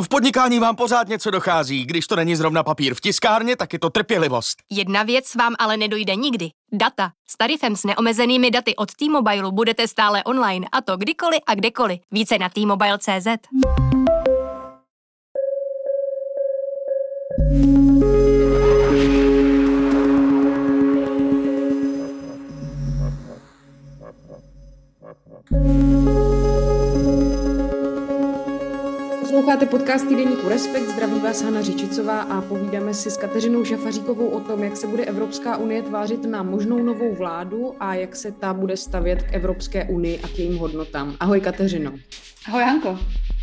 V podnikání vám pořád něco dochází. Když to není zrovna papír v tiskárně, tak je to trpělivost. Jedna věc vám ale nedojde nikdy. Data. S tarifem s neomezenými daty od T-Mobile budete stále online a to kdykoliv a kdekoliv. Více na T-Mobile.cz. Posloucháte podcast týdeníku Respekt, zdraví vás Hana Řičicová a povídáme si s Kateřinou Šafaříkovou o tom, jak se bude Evropská unie tvářit na možnou novou vládu a jak se ta bude stavět k Evropské unii a k jejím hodnotám. Ahoj Kateřino. Ahoj Hanko.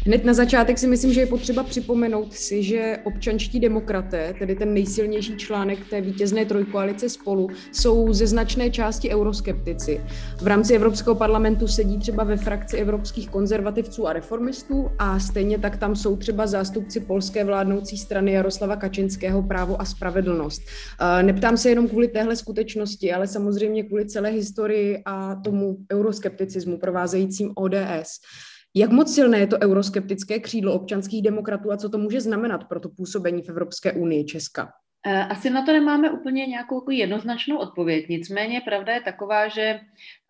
Hned na začátek si myslím, že je potřeba připomenout si, že občanští demokraté, tedy ten nejsilnější článek té vítězné trojkoalice spolu, jsou ze značné části euroskeptici. V rámci Evropského parlamentu sedí třeba ve frakci evropských konzervativců a reformistů a stejně tak tam jsou třeba zástupci polské vládnoucí strany Jaroslava Kačinského právo a spravedlnost. Neptám se jenom kvůli téhle skutečnosti, ale samozřejmě kvůli celé historii a tomu euroskepticismu provázejícím ODS. Jak moc silné je to euroskeptické křídlo občanských demokratů a co to může znamenat pro to působení v Evropské unii Česka? Eh, asi na to nemáme úplně nějakou jako jednoznačnou odpověď. Nicméně pravda je taková, že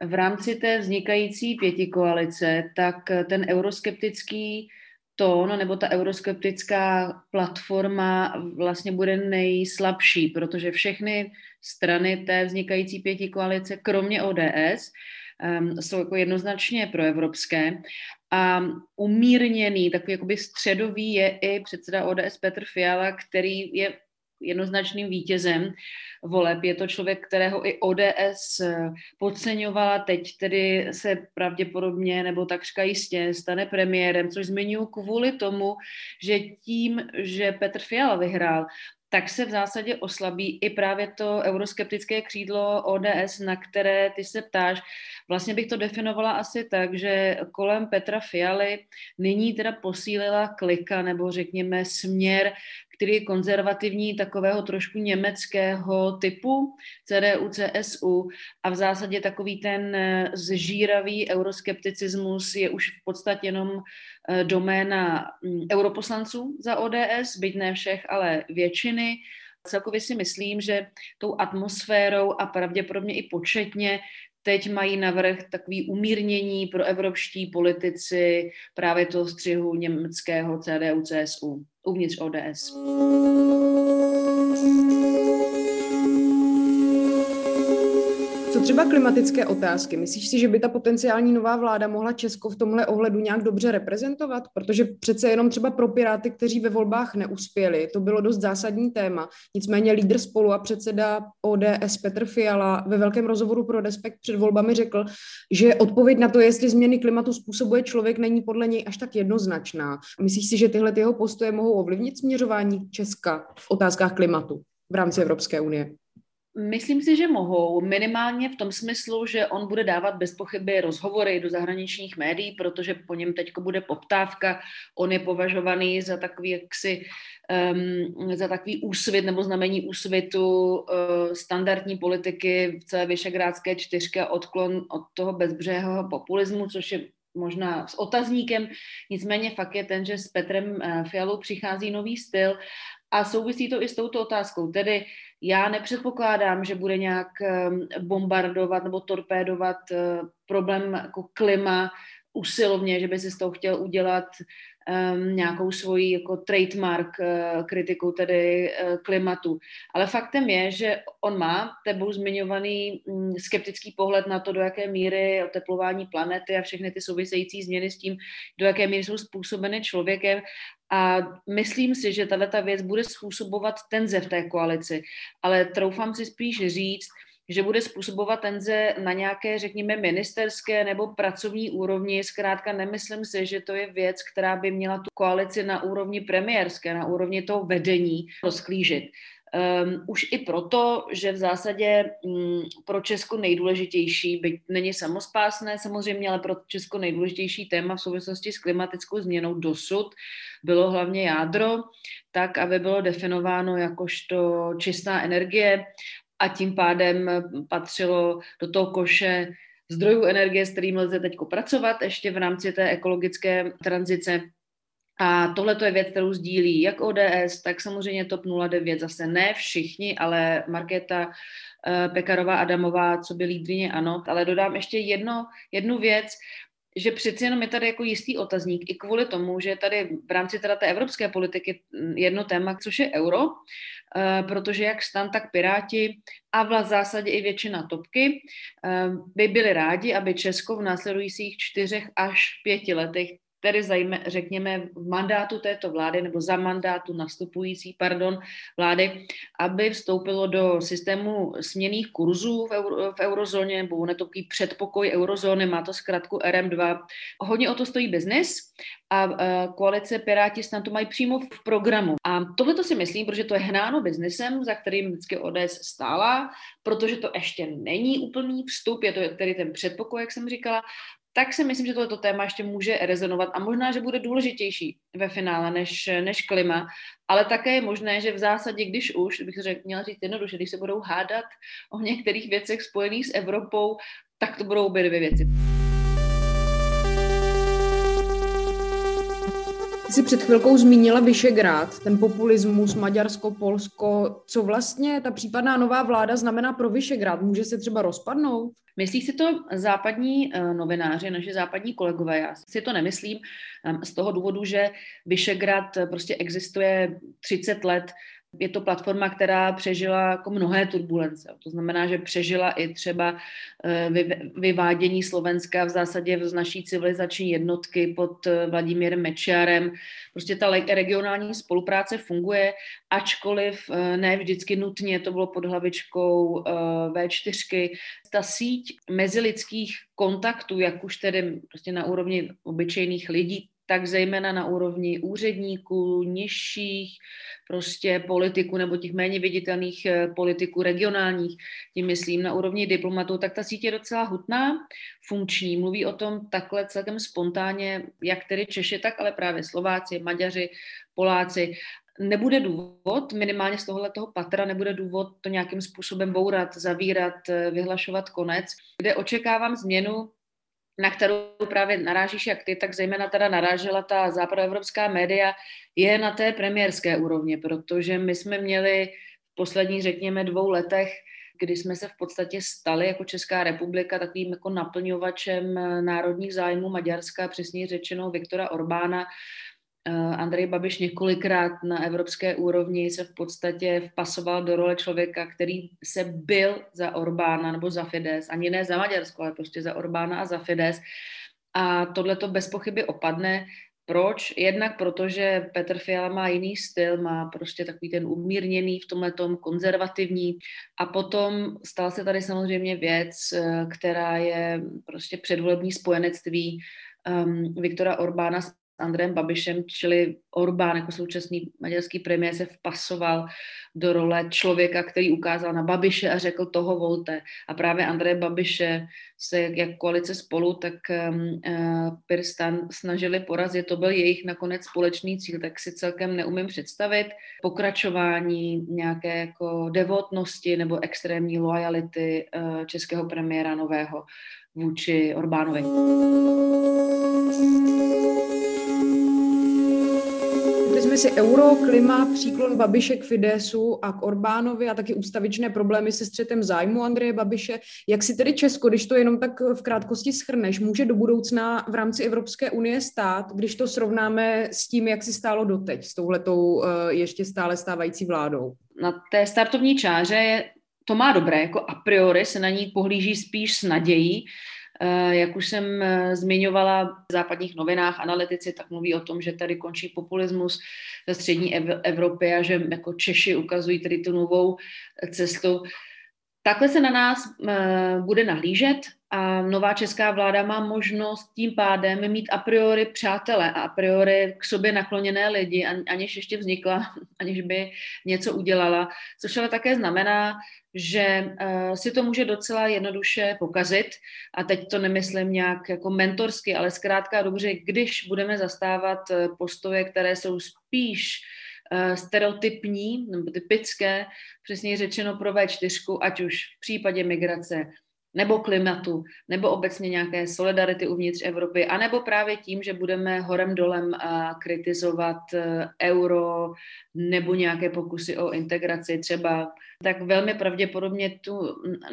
v rámci té vznikající pěti koalice, tak ten euroskeptický tón nebo ta euroskeptická platforma vlastně bude nejslabší, protože všechny strany té vznikající pěti koalice, kromě ODS, um, jsou jako jednoznačně proevropské a umírněný, takový jakoby středový je i předseda ODS Petr Fiala, který je jednoznačným vítězem voleb. Je to člověk, kterého i ODS podceňovala, teď tedy se pravděpodobně nebo takřka jistě stane premiérem, což zmiňuji kvůli tomu, že tím, že Petr Fiala vyhrál, tak se v zásadě oslabí i právě to euroskeptické křídlo ODS, na které ty se ptáš. Vlastně bych to definovala asi tak, že kolem Petra Fialy nyní teda posílila klika nebo řekněme směr, který je konzervativní, takového trošku německého typu, CDU, CSU a v zásadě takový ten eh, zžíravý euroskepticismus je už v podstatě jenom eh, doména mm, europoslanců za ODS, byť ne všech, ale většiny. Celkově si myslím, že tou atmosférou a pravděpodobně i početně teď mají navrh takový umírnění pro evropští politici právě toho střihu německého CDU, CSU uvnitř ODS. Třeba klimatické otázky? Myslíš si, že by ta potenciální nová vláda mohla Česko v tomhle ohledu nějak dobře reprezentovat? Protože přece jenom třeba pro Piráty, kteří ve volbách neuspěli, to bylo dost zásadní téma. Nicméně lídr spolu a předseda ODS Petr Fiala ve velkém rozhovoru pro Respekt před volbami řekl, že odpověď na to, jestli změny klimatu způsobuje člověk, není podle něj až tak jednoznačná. Myslíš si, že tyhle jeho postoje mohou ovlivnit směřování Česka v otázkách klimatu v rámci Evropské unie? Myslím si, že mohou, minimálně v tom smyslu, že on bude dávat bez pochyby rozhovory do zahraničních médií, protože po něm teď bude poptávka. On je považovaný za takový jaksi um, za takový úsvit nebo znamení úsvitu uh, standardní politiky v celé Vyšegrádské čtyřky a odklon od toho bezbřehého populismu, což je možná s otazníkem. Nicméně fakt je ten, že s Petrem uh, Fialou přichází nový styl a souvisí to i s touto otázkou. Tedy já nepředpokládám, že bude nějak ehm, bombardovat nebo torpédovat eh, problém jako klima usilovně, že by si z toho chtěl udělat um, nějakou svoji jako trademark uh, kritiku tedy uh, klimatu. Ale faktem je, že on má tebou zmiňovaný um, skeptický pohled na to, do jaké míry oteplování planety a všechny ty související změny s tím, do jaké míry jsou způsobeny člověkem a myslím si, že tato věc bude způsobovat tenze v té koalici, ale troufám si spíš říct, že bude způsobovat tenze na nějaké, řekněme, ministerské nebo pracovní úrovni. Zkrátka nemyslím si, že to je věc, která by měla tu koalici na úrovni premiérské, na úrovni toho vedení rozklížit. Um, už i proto, že v zásadě um, pro Česko nejdůležitější, byť není samospásné samozřejmě, ale pro Česko nejdůležitější téma v souvislosti s klimatickou změnou dosud bylo hlavně jádro, tak aby bylo definováno jakožto čistá energie a tím pádem patřilo do toho koše zdrojů energie, s kterým lze teď pracovat ještě v rámci té ekologické tranzice A tohle to je věc, kterou sdílí jak ODS, tak samozřejmě TOP 09, zase ne všichni, ale Markéta eh, Pekarová Adamová, co by lídrině ano. Ale dodám ještě jedno, jednu věc, že přeci jenom je tady jako jistý otazník i kvůli tomu, že tady v rámci teda té evropské politiky jedno téma, což je euro, eh, protože jak stan, tak Piráti a v zásadě i většina topky eh, by byli rádi, aby Česko v následujících čtyřech až pěti letech tedy zajme, řekněme v mandátu této vlády nebo za mandátu nastupující, pardon, vlády, aby vstoupilo do systému směných kurzů v, euro, v eurozóně nebo na to předpokoj eurozóny, má to zkrátku RM2. Hodně o to stojí biznis a uh, koalice Piráti snad to mají přímo v programu. A tohle to si myslím, protože to je hnáno biznesem, za kterým vždycky ODS stála, protože to ještě není úplný vstup, je to tedy ten předpokoj, jak jsem říkala, tak si myslím, že tohoto téma ještě může rezonovat a možná, že bude důležitější ve finále než, než klima, ale také je možné, že v zásadě, když už, bych řekl, měla říct jednoduše, když se budou hádat o některých věcech spojených s Evropou, tak to budou obě dvě věci. Ty jsi před chvilkou zmínila Vyšegrád, ten populismus, Maďarsko, Polsko. Co vlastně ta případná nová vláda znamená pro Vyšegrád? Může se třeba rozpadnout? Myslí si to západní uh, novináři, naše západní kolegové? Já si to nemyslím um, z toho důvodu, že Vyšegrad prostě existuje 30 let je to platforma, která přežila jako mnohé turbulence. To znamená, že přežila i třeba eh, vyvádění Slovenska v zásadě z naší civilizační jednotky pod eh, Vladimírem Mečiarem. Prostě ta regionální spolupráce funguje, ačkoliv eh, ne vždycky nutně to bylo pod hlavičkou V4. Ta síť mezilidských kontaktů, jak už tedy prostě na úrovni obyčejných lidí, tak zejména na úrovni úředníků, nižších prostě politiků nebo těch méně viditelných eh, politiků regionálních, tím myslím na úrovni diplomatů, tak ta sítě je docela hutná, funkční. Mluví o tom takhle celkem spontánně, jak tedy Češi, tak ale právě Slováci, Maďaři, Poláci. Nebude důvod, minimálně z tohohle toho patra, nebude důvod to nějakým způsobem bourat, zavírat, eh, vyhlašovat konec, kde očekávám změnu na kterou právě narážíš jak ty, tak zejména teda narážela ta západoevropská média, je na té premiérské úrovni, protože my jsme měli v posledních, řekněme, dvou letech kdy jsme se v podstatě stali jako Česká republika takovým jako naplňovačem národních zájmů Maďarska, přesně řečeno Viktora Orbána, Andrej Babiš několikrát na evropské úrovni se v podstatě vpasoval do role člověka, který se byl za Orbána nebo za Fides, ani ne za Maďarsko, ale prostě za Orbána a za Fides. A tohle to bez pochyby opadne. Proč? Jednak protože Petr Fiala má jiný styl, má prostě takový ten umírněný v tomhle konzervativní. A potom stal se tady samozřejmě věc, eh, která je prostě předvolební spojenectví um, Viktora Orbána s Andrejem Babišem, čili Orbán jako současný maďarský premiér se vpasoval do role člověka, který ukázal na Babiše a řekl toho volte. A právě Andreje Babiše se jak koalice spolu, tak um, uh, Pirstan snažili porazit. To byl jejich nakonec společný cíl, tak si celkem neumím představit pokračování nějaké jako devotnosti nebo extrémní lojality uh, českého premiéra nového vůči Orbánovi. Si euro, klima, příklon Babiše k Fidesu a k Orbánovi a taky ústavičné problémy se střetem zájmu Andreje Babiše. Jak si tedy Česko, když to jenom tak v krátkosti schrneš, může do budoucna v rámci Evropské unie stát, když to srovnáme s tím, jak si stálo doteď, s touhletou eh, ještě stále stávající vládou? Na té startovní čáře to má dobré, jako a priori se na ní pohlíží spíš s nadějí, jak už jsem eh, zmiňovala v západních novinách, analytici tak mluví o tom, že tady končí populismus ve střední Evropě a že jako Češi ukazují tady tu novou cestu. Takhle se na nás eh, bude nahlížet a nová česká vláda má možnost tím pádem mít a priori přátele a a priori k sobě nakloněné lidi, aniž ještě vznikla, aniž by něco udělala, což ale také znamená, že uh, si to může docela jednoduše pokazit. A teď to nemyslím nějak jako mentorsky, ale zkrátka dobře, když budeme zastávat eh, postoje, které jsou spíš uh, stereotypní nebo typické, přesně řečeno pro V4, ať už v případě migrace, nebo klimatu, nebo obecně nějaké solidarity uvnitř Evropy, anebo právě tím, že budeme horem dolem kritizovat e, euro nebo nějaké pokusy o integraci třeba, tak velmi pravděpodobně tu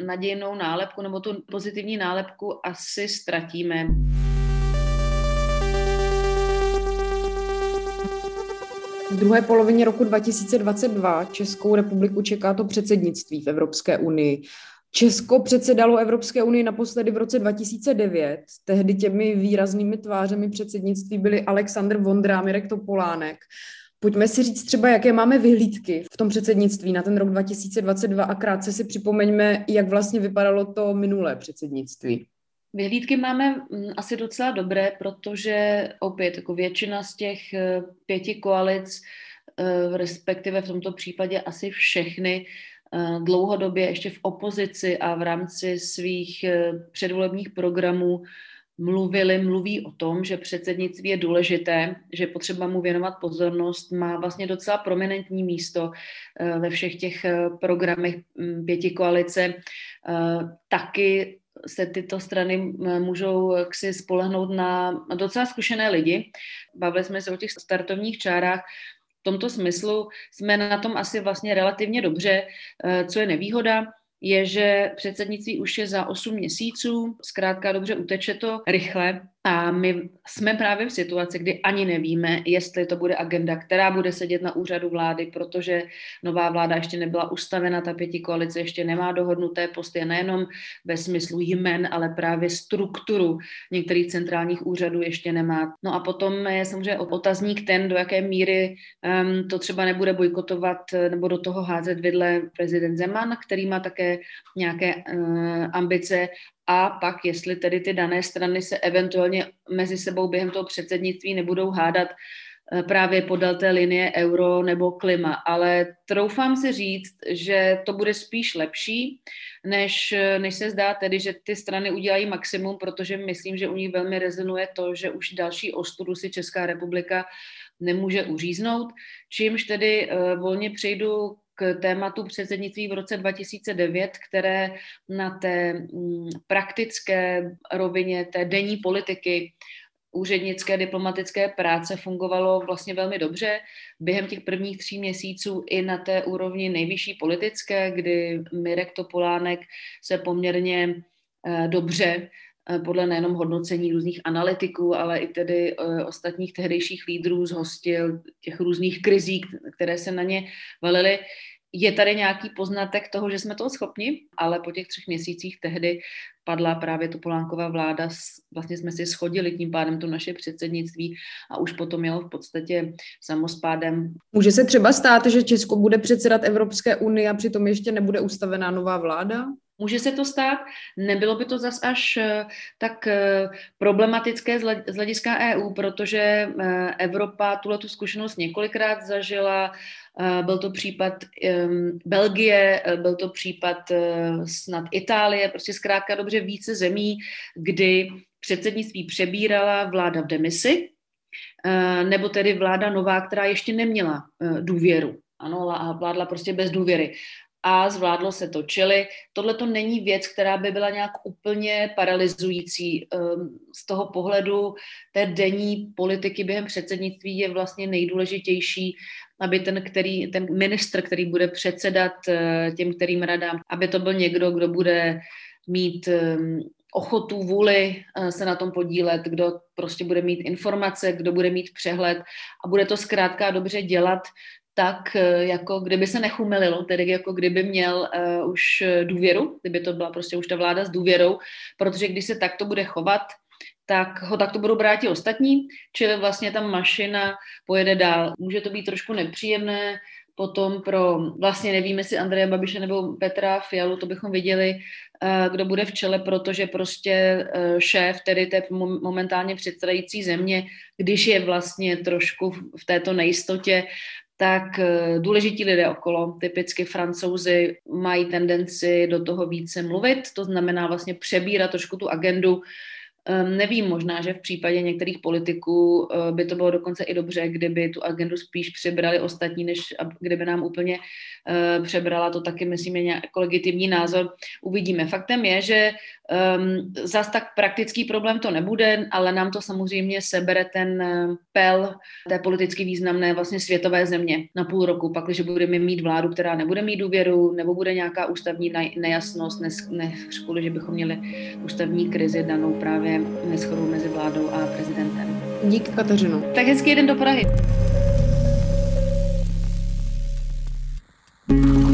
nadějnou nálepku nebo tu pozitivní nálepku asi ztratíme. V druhé polovině roku 2022 Českou republiku čeká to předsednictví v Evropské unii. Česko předsedalo Evropské unii naposledy v roce 2009. Tehdy těmi výraznými tvářemi předsednictví byli Aleksandr Vondra Mirek Topolánek. Pojďme si říct třeba, jaké máme vyhlídky v tom předsednictví na ten rok 2022 a krátce si připomeňme, jak vlastně vypadalo to minulé předsednictví. Vyhlídky máme mm, asi docela dobré, protože opět jako většina z těch eh, pěti koalic, eh, respektive v tomto případě asi všechny, dlouhodobě ještě v opozici a v rámci svých předvolebních programů mluvili, mluví o tom, že předsednictví je důležité, že potřeba mu věnovat pozornost, má vlastně docela prominentní místo ve všech těch programech mm, pěti koalice. Taky se tyto strany můžou si spolehnout na docela zkušené lidi. Bavili jsme se o těch startovních čárách. V tomto smyslu jsme na tom asi vlastně relativně dobře. E, co je nevýhoda, je, že předsednictví už je za 8 měsíců, zkrátka dobře uteče to rychle a my jsme právě v situaci, kdy ani nevíme, jestli to bude agenda, která bude sedět na úřadu vlády, protože nová vláda ještě nebyla ustavena, ta pěti koalice ještě nemá dohodnuté posty, nejenom ve smyslu jmen, ale právě strukturu některých centrálních úřadů ještě nemá. No a potom je samozřejmě otazník ten, do jaké míry um, to třeba nebude bojkotovat nebo do toho házet vidle prezident Zeman, který má také nějaké uh, ambice a pak, jestli tedy ty dané strany se eventuálně mezi sebou během toho předsednictví nebudou hádat eh, právě podél té linie euro nebo klima. Ale troufám si říct, že to bude spíš lepší, než, než se zdá tedy, že ty strany udělají maximum, protože myslím, že u nich velmi rezonuje to, že už další ostudu si Česká republika nemůže uříznout, čímž tedy uh, volně přejdu k tématu předsednictví v roce 2009, které na té mm, praktické rovině té denní politiky úřednické diplomatické práce fungovalo vlastně velmi dobře. Během těch prvních tří měsíců i na té úrovni nejvyšší politické, kdy Mirek Topolánek se poměrně eh, dobře podle nejenom hodnocení různých analytiků, ale i tedy eh, ostatních tehdejších lídrů zhostil těch různých krizí, které se na ně valily je tady nějaký poznatek toho, že jsme toho schopni, ale po těch třech měsících tehdy padla právě tu Polánková vláda, vlastně jsme si schodili tím pádem to naše předsednictví a už potom jelo v podstatě samospádem. Může se třeba stát, že Česko bude předsedat Evropské unii a přitom ještě nebude ustavená nová vláda? Může se to stát, nebylo by to zas až eh, tak eh, problematické z hlediska EU, protože eh, Evropa tuhle tu zkušenost několikrát zažila. Byl to případ Belgie, byl to případ snad Itálie, prostě zkrátka dobře více zemí, kdy předsednictví přebírala vláda v demisi, nebo tedy vláda nová, která ještě neměla důvěru. Ano, vládla prostě bez důvěry a zvládlo se to. Čili tohle to není věc, která by byla nějak úplně paralizující. Ehm, z toho pohledu té denní politiky během předsednictví je vlastně nejdůležitější, aby ten, který, ten ministr, který bude předsedat eh, těm, kterým radám, aby to byl někdo, kdo bude mít ehm, ochotu, vůli eh, se na tom podílet, kdo prostě bude mít informace, kdo bude mít přehled a bude to zkrátka dobře dělat tak eh, jako kdyby se nechumelilo, tedy jako kdyby měl uh, už důvěru, kdyby to byla prostě už ta vláda s důvěrou, protože když se takto bude chovat, tak ho takto budou brát i ostatní, čili vlastně ta mašina pojede dál. Může to být trošku nepříjemné, potom pro, vlastně nevíme, jestli Andreje Babiše nebo Petra Fialu, to bychom viděli, eh, kdo bude v čele, protože prostě šéf, tedy té momentálně předsedající země, když je vlastně trošku v této nejistotě, tak eh, důležití lidé okolo, typicky francouzi, mají tendenci do toho více mluvit, to znamená vlastně přebírat trošku tu agendu nevím, možná, že v případě některých politiků uh, by to bylo dokonce i dobře, kdyby tu agendu spíš přibrali ostatní, než kdyby nám úplně uh, přebrala. To taky, myslím, je jako legitimní názor. Uvidíme. Faktem je, že um, zas tak praktický problém to nebude, ale nám to samozřejmě sebere ten pel té politicky významné vlastně světové země na půl roku, pak, když budeme mít vládu, která nebude mít důvěru, nebo bude nějaká ústavní nejasnost, ne, ne že bychom měli ústavní krizi danou právě neschodu mezi vládou a prezidentem. Dík, Kateřino. Tak hezký jeden do Prahy. thank you